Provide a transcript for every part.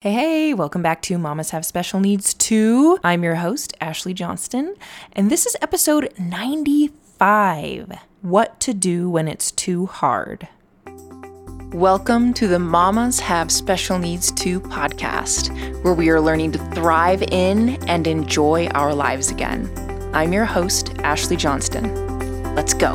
Hey, hey, welcome back to Mommas Have Special Needs Too. I'm your host, Ashley Johnston, and this is episode 95 What to Do When It's Too Hard. Welcome to the Mommas Have Special Needs Too podcast, where we are learning to thrive in and enjoy our lives again. I'm your host, Ashley Johnston. Let's go.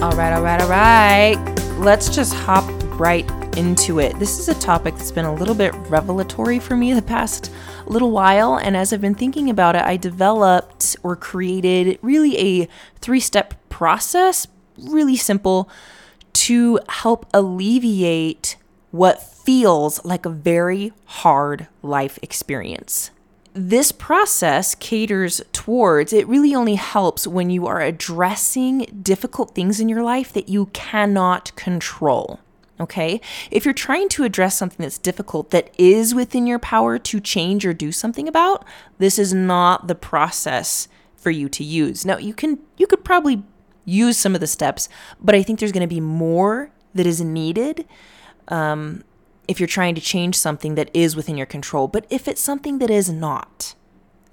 All right, all right, all right. Let's just hop right into it. This is a topic that's been a little bit revelatory for me the past little while. And as I've been thinking about it, I developed or created really a three step process, really simple, to help alleviate what feels like a very hard life experience. This process caters towards, it really only helps when you are addressing difficult things in your life that you cannot control. Okay. If you're trying to address something that's difficult that is within your power to change or do something about, this is not the process for you to use. Now, you can, you could probably use some of the steps, but I think there's going to be more that is needed um, if you're trying to change something that is within your control. But if it's something that is not,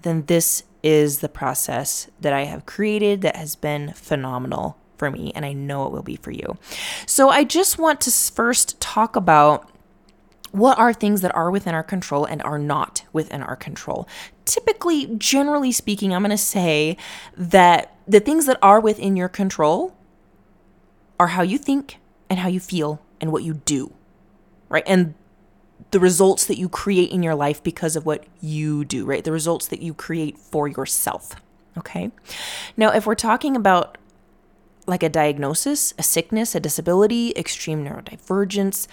then this is the process that I have created that has been phenomenal for me, and I know it will be for you. So I just want to first talk about what are things that are within our control and are not within our control. Typically, generally speaking, I'm going to say that the things that are within your control are how you think and how you feel and what you do, right? And the results that you create in your life because of what you do, right? The results that you create for yourself. Okay. Now, if we're talking about like a diagnosis, a sickness, a disability, extreme neurodivergence,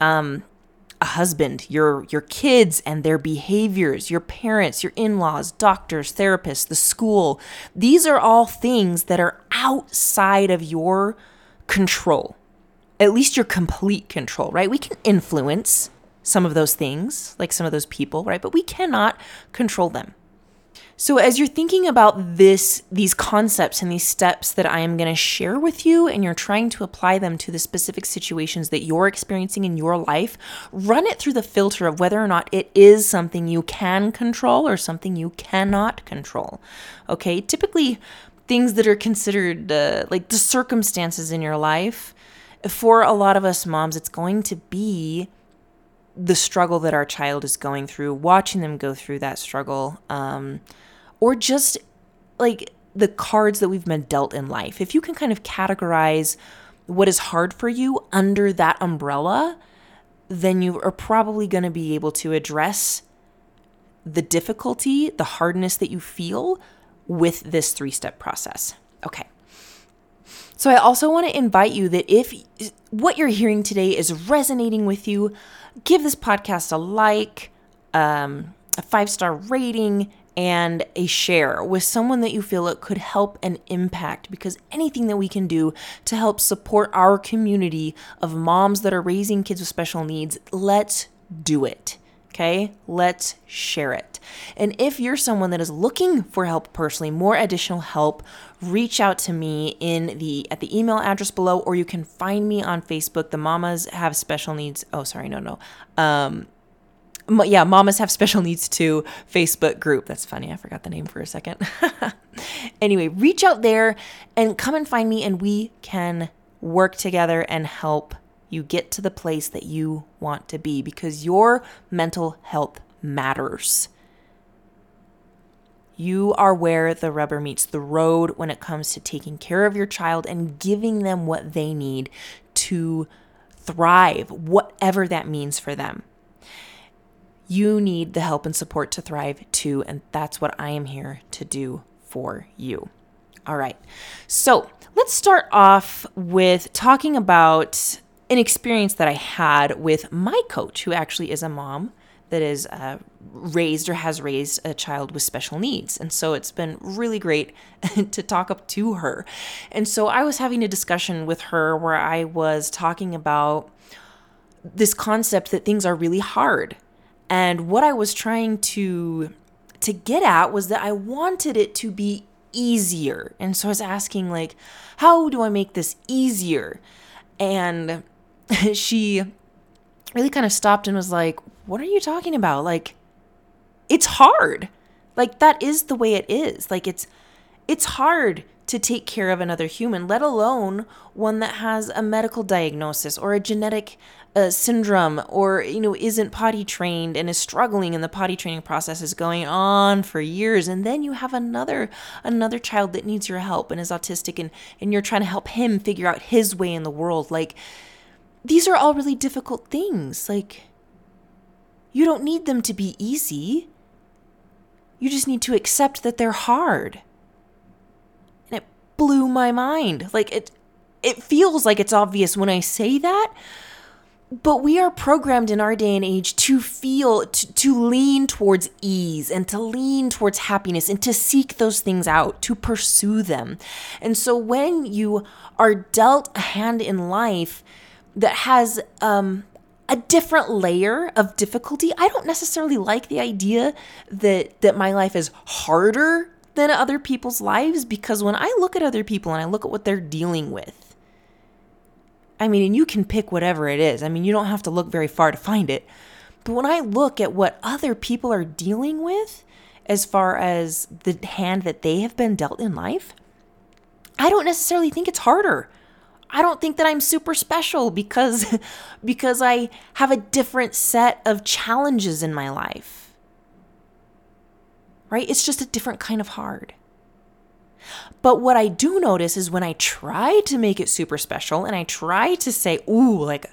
um, a husband, your your kids and their behaviors, your parents, your in-laws, doctors, therapists, the school. These are all things that are outside of your control. At least your complete control, right? We can influence some of those things, like some of those people, right? But we cannot control them. So as you're thinking about this these concepts and these steps that I am going to share with you and you're trying to apply them to the specific situations that you're experiencing in your life, run it through the filter of whether or not it is something you can control or something you cannot control. Okay? Typically things that are considered uh, like the circumstances in your life for a lot of us moms it's going to be the struggle that our child is going through, watching them go through that struggle, um, or just like the cards that we've been dealt in life. If you can kind of categorize what is hard for you under that umbrella, then you are probably going to be able to address the difficulty, the hardness that you feel with this three step process. Okay. So, I also want to invite you that if what you're hearing today is resonating with you, give this podcast a like, um, a five star rating, and a share with someone that you feel it could help and impact because anything that we can do to help support our community of moms that are raising kids with special needs, let's do it. Okay, let's share it. And if you're someone that is looking for help personally, more additional help, reach out to me in the at the email address below, or you can find me on Facebook. The Mommas Have Special Needs. Oh, sorry, no, no. Um, yeah, Mommas Have Special Needs too Facebook group. That's funny. I forgot the name for a second. anyway, reach out there and come and find me, and we can work together and help you get to the place that you want to be because your mental health matters. You are where the rubber meets the road when it comes to taking care of your child and giving them what they need to thrive, whatever that means for them. You need the help and support to thrive too, and that's what I am here to do for you. All right, so let's start off with talking about an experience that I had with my coach, who actually is a mom that is uh, raised or has raised a child with special needs. And so it's been really great to talk up to her. And so I was having a discussion with her where I was talking about this concept that things are really hard. And what I was trying to to get at was that I wanted it to be easier. And so I was asking like, how do I make this easier? And she really kind of stopped and was like, What are you talking about? Like, it's hard. Like, that is the way it is. Like, it's, it's hard to take care of another human, let alone one that has a medical diagnosis or a genetic uh, syndrome or you know isn't potty trained and is struggling and the potty training process is going on for years. And then you have another another child that needs your help and is autistic and and you're trying to help him figure out his way in the world. Like these are all really difficult things. Like you don't need them to be easy. You just need to accept that they're hard blew my mind like it it feels like it's obvious when i say that but we are programmed in our day and age to feel to, to lean towards ease and to lean towards happiness and to seek those things out to pursue them and so when you are dealt a hand in life that has um a different layer of difficulty. I don't necessarily like the idea that that my life is harder than other people's lives because when I look at other people and I look at what they're dealing with, I mean, and you can pick whatever it is. I mean, you don't have to look very far to find it. But when I look at what other people are dealing with as far as the hand that they have been dealt in life, I don't necessarily think it's harder. I don't think that I'm super special because because I have a different set of challenges in my life. Right? It's just a different kind of hard. But what I do notice is when I try to make it super special and I try to say, ooh, like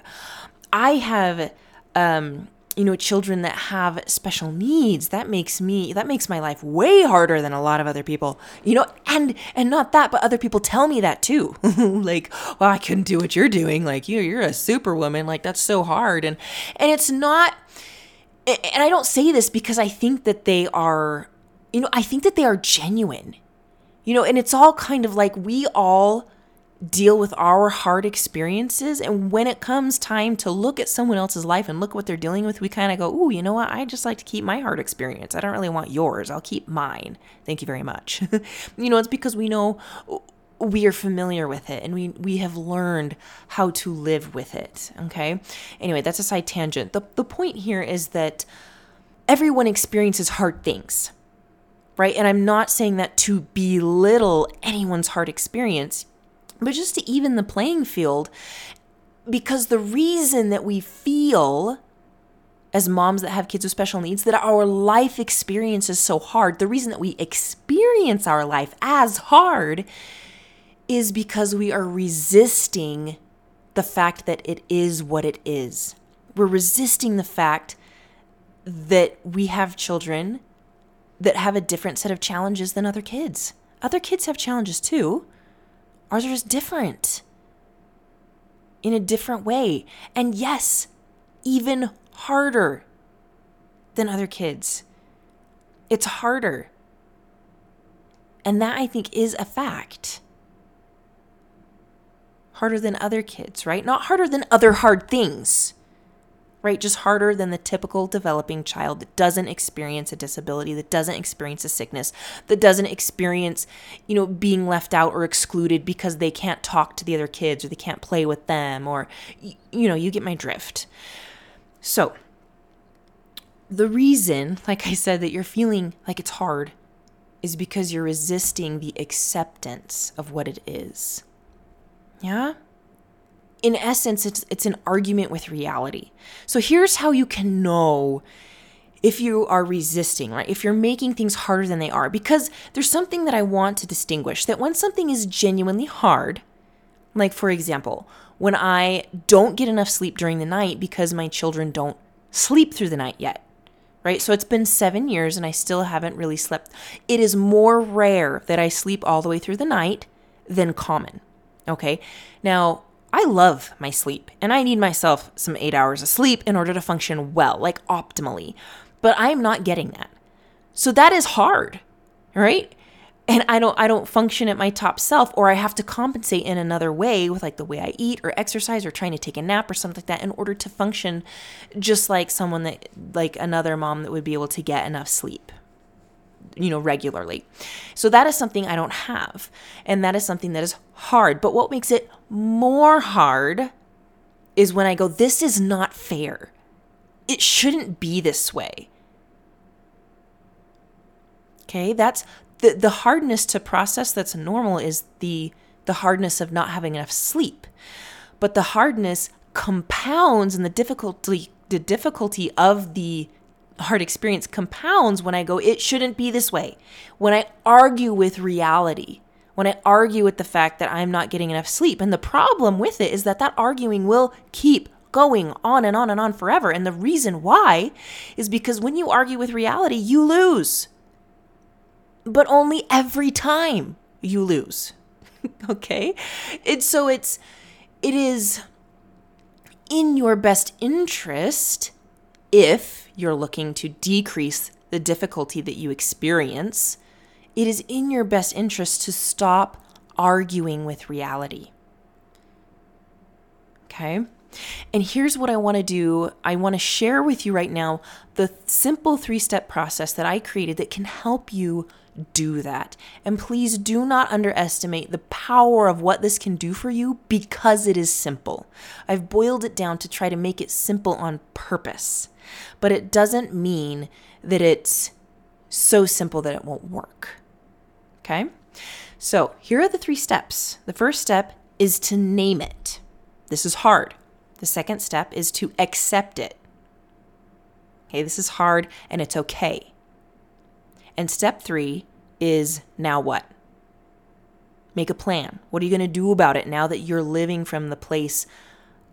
I have um you know children that have special needs that makes me that makes my life way harder than a lot of other people you know and and not that but other people tell me that too like well i couldn't do what you're doing like you you're a superwoman like that's so hard and and it's not and i don't say this because i think that they are you know i think that they are genuine you know, and it's all kind of like we all deal with our hard experiences. And when it comes time to look at someone else's life and look what they're dealing with, we kind of go, Ooh, you know what? I just like to keep my hard experience. I don't really want yours. I'll keep mine. Thank you very much. you know, it's because we know we are familiar with it and we we have learned how to live with it okay anyway that's a side tangent the, the point here is that everyone experiences hard things right? And I'm not saying that to belittle anyone's hard experience, but just to even the playing field. Because the reason that we feel as moms that have kids with special needs that our life experience is so hard, the reason that we experience our life as hard is because we are resisting the fact that it is what it is. We're resisting the fact that we have children that have a different set of challenges than other kids. Other kids have challenges too. Ours are just different in a different way. And yes, even harder than other kids. It's harder. And that I think is a fact. Harder than other kids, right? Not harder than other hard things right? Just harder than the typical developing child that doesn't experience a disability, that doesn't experience a sickness, that doesn't experience, you know, being left out or excluded because they can't talk to the other kids or they can't play with them or, you know, you get my drift. So, the reason, like I said, that you're feeling like it's hard is because you're resisting the acceptance of what it is. Yeah? In essence, it's, it's an argument with reality. So here's how you can know if you are resisting, right? If you're making things harder than they are, because there's something that I want to distinguish that when something is genuinely hard, like for example, when I don't get enough sleep during the night because my children don't sleep through the night yet, right? So it's been seven years and I still haven't really slept. It is more rare that I sleep all the way through the night than common, okay? Now, I love my sleep and I need myself some eight hours of sleep in order to function well, like optimally. But I'm not getting that. So that is hard, right? And I don't I don't function at my top self or I have to compensate in another way with like the way I eat or exercise or trying to take a nap or something like that in order to function just like someone that like another mom that would be able to get enough sleep you know, regularly. So that is something I don't have. And that is something that is hard. But what makes it more hard is when I go, this is not fair. It shouldn't be this way. Okay, that's the, the hardness to process that's normal is the the hardness of not having enough sleep. But the hardness compounds and the difficulty the difficulty of the hard experience compounds when I go, it shouldn't be this way. When I argue with reality, when I argue with the fact that I'm not getting enough sleep. And the problem with it is that that arguing will keep going on and on and on forever. And the reason why is because when you argue with reality, you lose. But only every time you lose. okay? It's so it's it is in your best interest if you're looking to decrease the difficulty that you experience, it is in your best interest to stop arguing with reality. Okay? And here's what I want to do I want to share with you right now the simple three step process that I created that can help you do that. And please do not underestimate the power of what this can do for you because it is simple. I've boiled it down to try to make it simple on purpose, but it doesn't mean that it's so simple that it won't work. Okay? So here are the three steps. The first step is to name it. This is hard. The second step is to accept it. Okay, this is hard and it's okay. And step three is now what? Make a plan. What are you going to do about it now that you're living from the place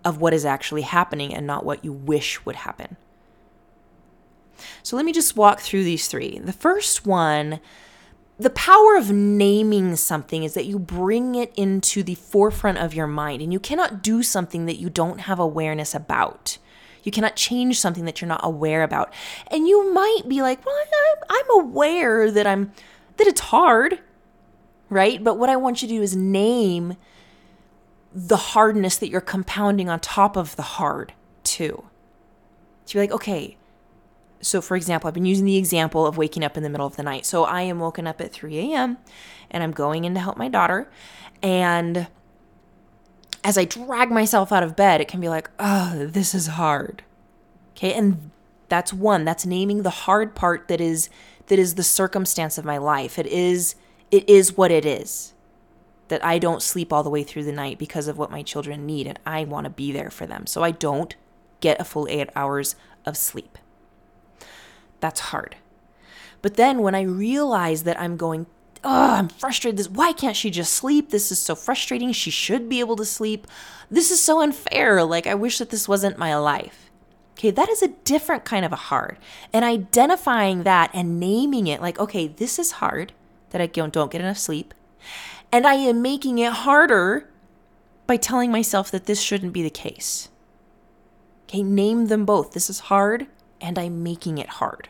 of what is actually happening and not what you wish would happen? So let me just walk through these three. The first one the power of naming something is that you bring it into the forefront of your mind and you cannot do something that you don't have awareness about. You cannot change something that you're not aware about. And you might be like, well, I'm aware that I'm, that it's hard, right? But what I want you to do is name the hardness that you're compounding on top of the hard too. To be like, okay, so for example, I've been using the example of waking up in the middle of the night. So I am woken up at 3 a.m. and I'm going in to help my daughter. And as I drag myself out of bed, it can be like, oh, this is hard. Okay. And that's one. That's naming the hard part that is that is the circumstance of my life. It is it is what it is. That I don't sleep all the way through the night because of what my children need and I want to be there for them. So I don't get a full 8 hours of sleep. That's hard. But then when I realize that I'm going, oh, I'm frustrated. This, why can't she just sleep? This is so frustrating. She should be able to sleep. This is so unfair. Like, I wish that this wasn't my life. Okay, that is a different kind of a hard. And identifying that and naming it like, okay, this is hard that I don't don't get enough sleep. And I am making it harder by telling myself that this shouldn't be the case. Okay, name them both. This is hard and I'm making it hard.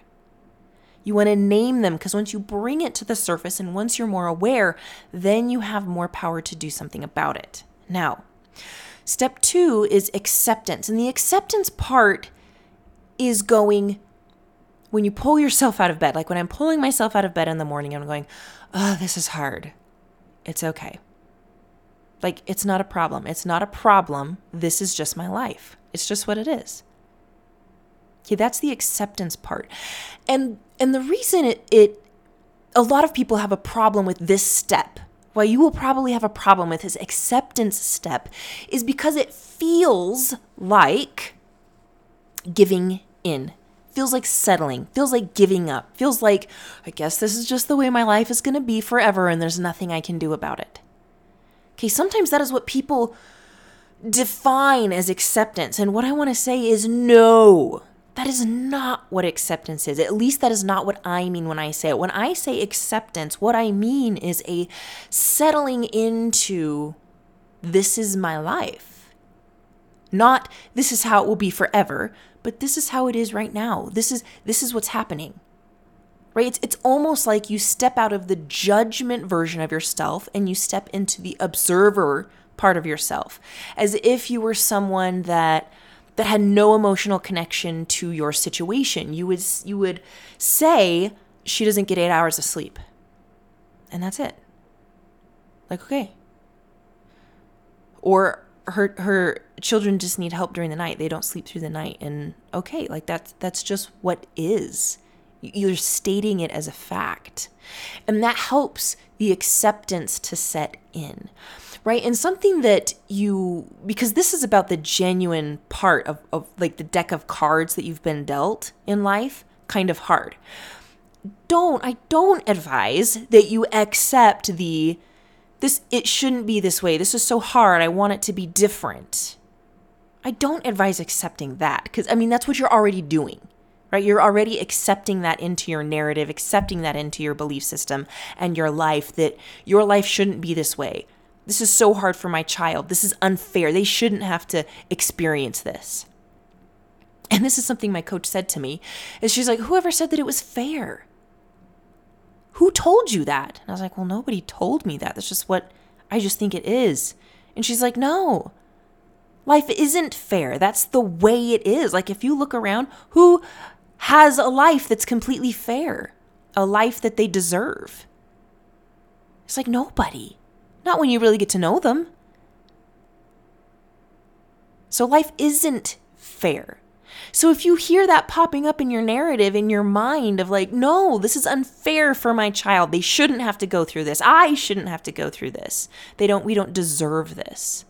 You want to name them because once you bring it to the surface and once you're more aware, then you have more power to do something about it. Now, step two is acceptance. And the acceptance part is going when you pull yourself out of bed, like when I'm pulling myself out of bed in the morning, I'm going, oh, this is hard. It's okay. Like, it's not a problem. It's not a problem. This is just my life. It's just what it is. Okay, that's the acceptance part. And and the reason it, it a lot of people have a problem with this step, why you will probably have a problem with his acceptance step, is because it feels like giving in. Feels like settling, feels like giving up, feels like, I guess this is just the way my life is going to be forever and there's nothing I can do about it. Okay, sometimes that is what people define as acceptance. And what I want to say is no. That is not what acceptance is. At least that is not what I mean when I say it. When I say acceptance, what I mean is a settling into this is my life. Not this is how it will be forever, but this is how it is right now. This is this is what's happening. Right? It's it's almost like you step out of the judgment version of yourself and you step into the observer part of yourself as if you were someone that that had no emotional connection to your situation. You would you would say she doesn't get 8 hours of sleep. And that's it. Like okay. Or her her children just need help during the night. They don't sleep through the night and okay, like that's that's just what is. You're stating it as a fact. And that helps the acceptance to set in. Right? And something that you because this is about the genuine part of, of like the deck of cards that you've been dealt in life, kind of hard. Don't I don't advise that you accept the this it shouldn't be this way. This is so hard. I want it to be different. I don't advise accepting that because I mean that's what you're already doing. Right? You're already accepting that into your narrative, accepting that into your belief system and your life that your life shouldn't be this way. This is so hard for my child. This is unfair. They shouldn't have to experience this. And this is something my coach said to me. Is she's like, "Whoever said that it was fair?" Who told you that? And I was like, Well, nobody told me that. That's just what I just think it is. And she's like, No, life isn't fair. That's the way it is. Like, if you look around, who has a life that's completely fair? A life that they deserve? It's like nobody. Not when you really get to know them. So life isn't fair. So if you hear that popping up in your narrative, in your mind of like, no, this is unfair for my child. They shouldn't have to go through this. I shouldn't have to go through this. They don't, we don't deserve this.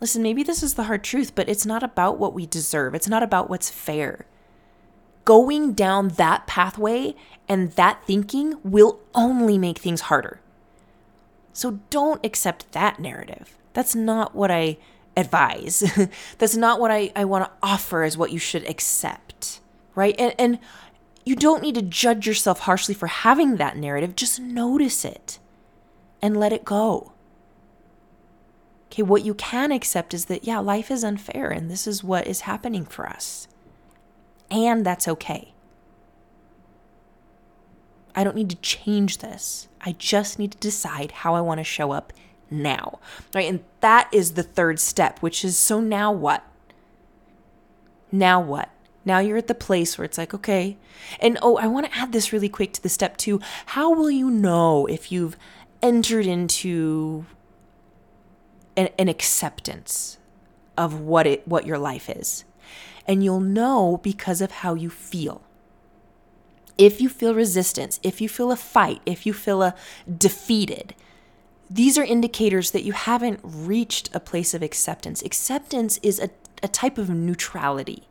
Listen, maybe this is the hard truth, but it's not about what we deserve. It's not about what's fair. Going down that pathway and that thinking will only make things harder. So don't accept that narrative. That's not what I advise. That's not what I, I want to offer as what you should accept, right? And, and you don't need to judge yourself harshly for having that narrative. Just notice it and let it go. Okay, what you can accept is that, yeah, life is unfair and this is what is happening for us. And that's okay. I don't need to change this. I just need to decide how I want to show up now, right? And that is the third step, which is so now what? Now what? Now you're at the place where it's like, okay. And oh, I want to add this really quick to the step two. How will you know if you've entered into an, an acceptance of what it what your life is? And you'll know because of how you feel. If you feel resistance, if you feel a fight, if you feel a defeated, these are indicators that you haven't reached a place of acceptance. Acceptance is a, a type of neutrality.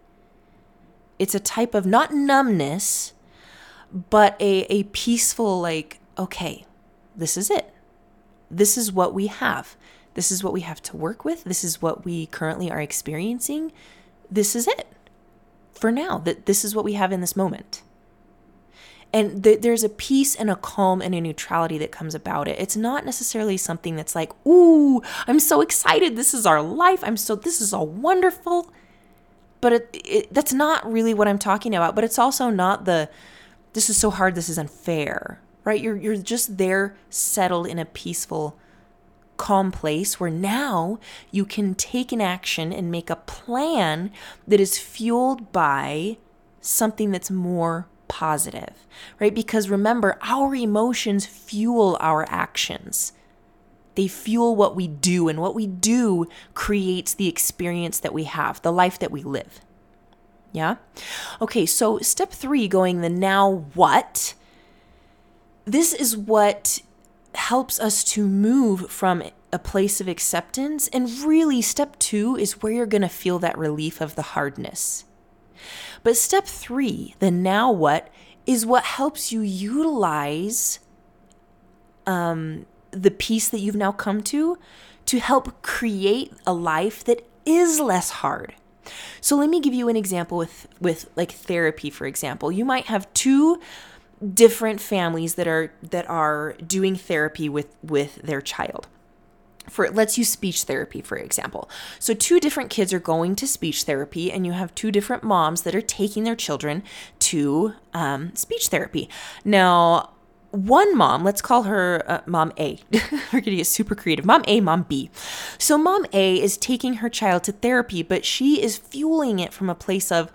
It's a type of not numbness, but a, a peaceful, like, okay, this is it. This is what we have. This is what we have to work with. This is what we currently are experiencing. This is it for now. That this is what we have in this moment and th- there's a peace and a calm and a neutrality that comes about it. It's not necessarily something that's like, "Ooh, I'm so excited. This is our life. I'm so this is all wonderful." But it, it, that's not really what I'm talking about. But it's also not the this is so hard. This is unfair, right? You're you're just there, settled in a peaceful, calm place where now you can take an action and make a plan that is fueled by something that's more positive, right? Because remember, our emotions fuel our actions. They fuel what we do, and what we do creates the experience that we have, the life that we live. Yeah? Okay, so step three, going the now what, this is what helps us to move from a place of acceptance. And really, step two is where you're going to feel that relief of the hardness. But step three, the now what, is what helps you utilize um, the peace that you've now come to to help create a life that is less hard. So let me give you an example with with like therapy for example. You might have two different families that are that are doing therapy with with their child for let's use speech therapy for example. So two different kids are going to speech therapy and you have two different moms that are taking their children to um, speech therapy. Now one mom let's call her uh, mom a. We're gonna get super creative. Mom a mom b. So mom a is taking her child to therapy but she is fueling it from a place of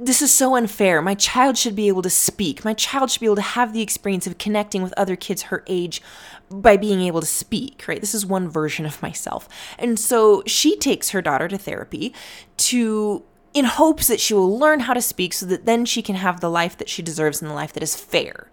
this is so unfair. My child should be able to speak. My child should be able to have the experience of connecting with other kids her age by being able to speak, right? This is one version of myself. And so she takes her daughter to therapy to in hopes that she will learn how to speak so that then she can have the life that she deserves and the life that is fair.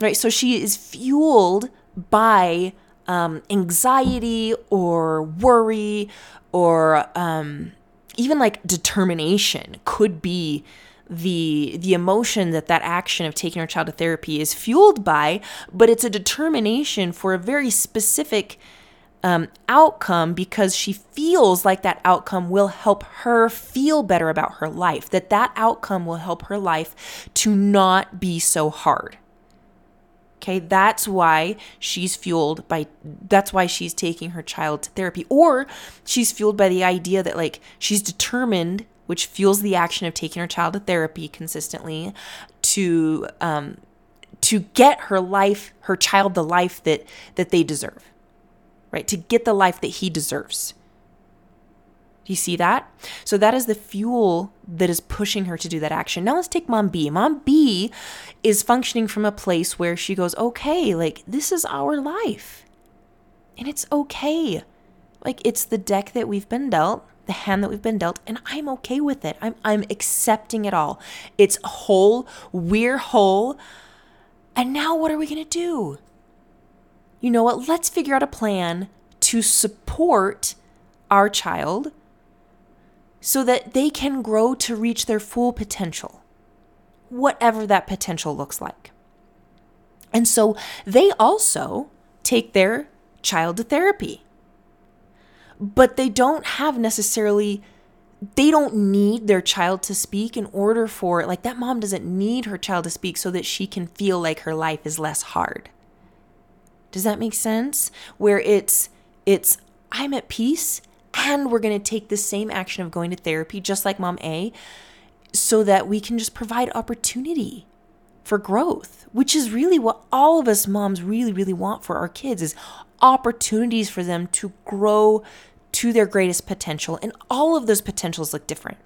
Right? So she is fueled by um, anxiety or worry or um, even like determination could be the the emotion that that action of taking our child to therapy is fueled by but it's a determination for a very specific um, outcome because she feels like that outcome will help her feel better about her life that that outcome will help her life to not be so hard Okay, that's why she's fueled by that's why she's taking her child to therapy or she's fueled by the idea that like she's determined which fuels the action of taking her child to therapy consistently to um to get her life her child the life that that they deserve. Right? To get the life that he deserves. Do you see that? So that is the fuel that is pushing her to do that action. Now let's take mom B. Mom B is functioning from a place where she goes, okay, like this is our life. And it's okay. Like it's the deck that we've been dealt, the hand that we've been dealt, and I'm okay with it. I'm I'm accepting it all. It's whole. We're whole. And now what are we gonna do? You know what? Let's figure out a plan to support our child so that they can grow to reach their full potential, whatever that potential looks like. And so they also take their child to therapy. But they don't have necessarily they don't need their child to speak in order for like that mom doesn't need her child to speak so that she can feel like her life is less hard. Does that make sense? Where it's it's I'm at peace and we're going to take the same action of going to therapy, just like mom A, so that we can just provide opportunity for growth, which is really what all of us moms really, really want for our kids is opportunities for them to grow to their greatest potential. And all of those potentials look different.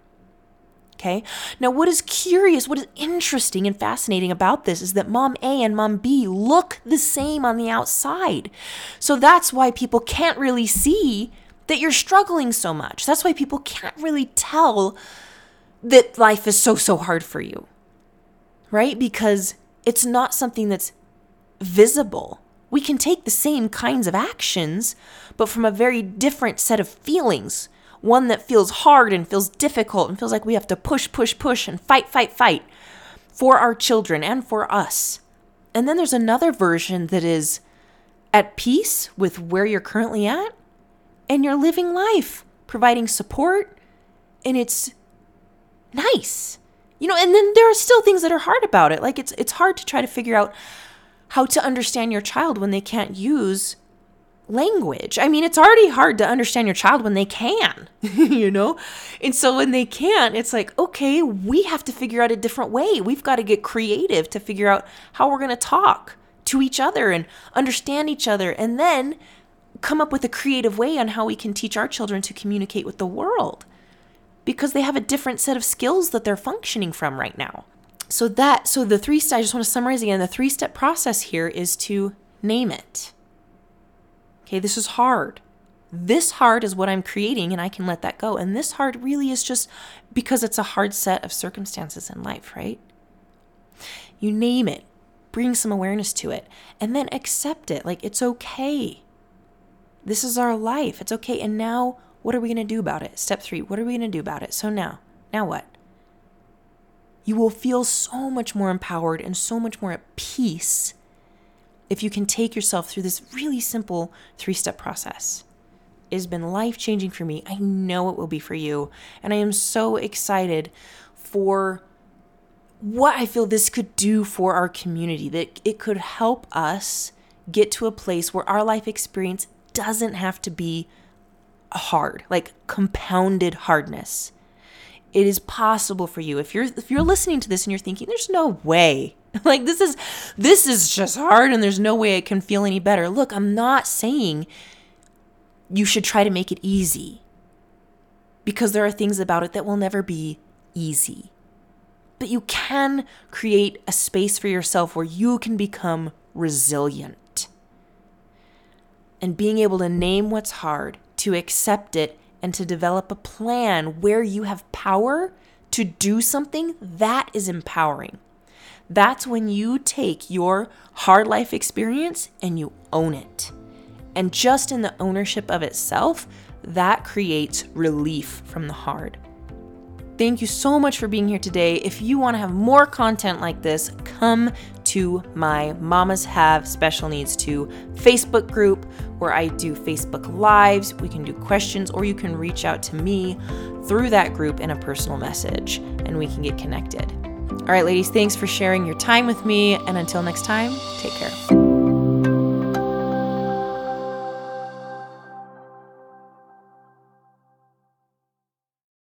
Okay. Now, what is curious, what is interesting and fascinating about this is that mom A and mom B look the same on the outside. So that's why people can't really see that you're struggling so much. That's why people can't really tell that life is so, so hard for you, right? Because it's not something that's visible. We can take the same kinds of actions, but from a very different set of feelings. One that feels hard and feels difficult and feels like we have to push, push, push and fight, fight, fight for our children and for us. And then there's another version that is at peace with where you're currently at and you're living life, providing support, and it's nice. You know, and then there are still things that are hard about it. Like it's it's hard to try to figure out how to understand your child when they can't use language. I mean, it's already hard to understand your child when they can, you know? And so when they can't, it's like, okay, we have to figure out a different way. We've got to get creative to figure out how we're going to talk to each other and understand each other. And then come up with a creative way on how we can teach our children to communicate with the world because they have a different set of skills that they're functioning from right now. So that so the three I just want to summarize again the three step process here is to name it. Okay, this is hard. This hard is what I'm creating and I can let that go. And this hard really is just because it's a hard set of circumstances in life, right? You name it, bring some awareness to it, and then accept it. Like it's okay. This is our life. It's okay. And now, what are we going to do about it? Step three, what are we going to do about it? So now, now what? You will feel so much more empowered and so much more at peace if you can take yourself through this really simple three step process. It has been life changing for me. I know it will be for you. And I am so excited for what I feel this could do for our community, that it could help us get to a place where our life experience doesn't have to be hard, like compounded hardness. It is possible for you. If you're if you're listening to this and you're thinking there's no way. Like this is this is just hard and there's no way it can feel any better. Look, I'm not saying you should try to make it easy. Because there are things about it that will never be easy. but you can create a space for yourself where you can become resilient. And being able to name what's hard, to accept it, and to develop a plan where you have power to do something, that is empowering. That's when you take your hard life experience and you own it. And just in the ownership of itself, that creates relief from the hard. Thank you so much for being here today. If you want to have more content like this, come to my Mommas Have Special Needs Too Facebook group where I do Facebook Lives. We can do questions, or you can reach out to me through that group in a personal message and we can get connected. All right, ladies, thanks for sharing your time with me. And until next time, take care.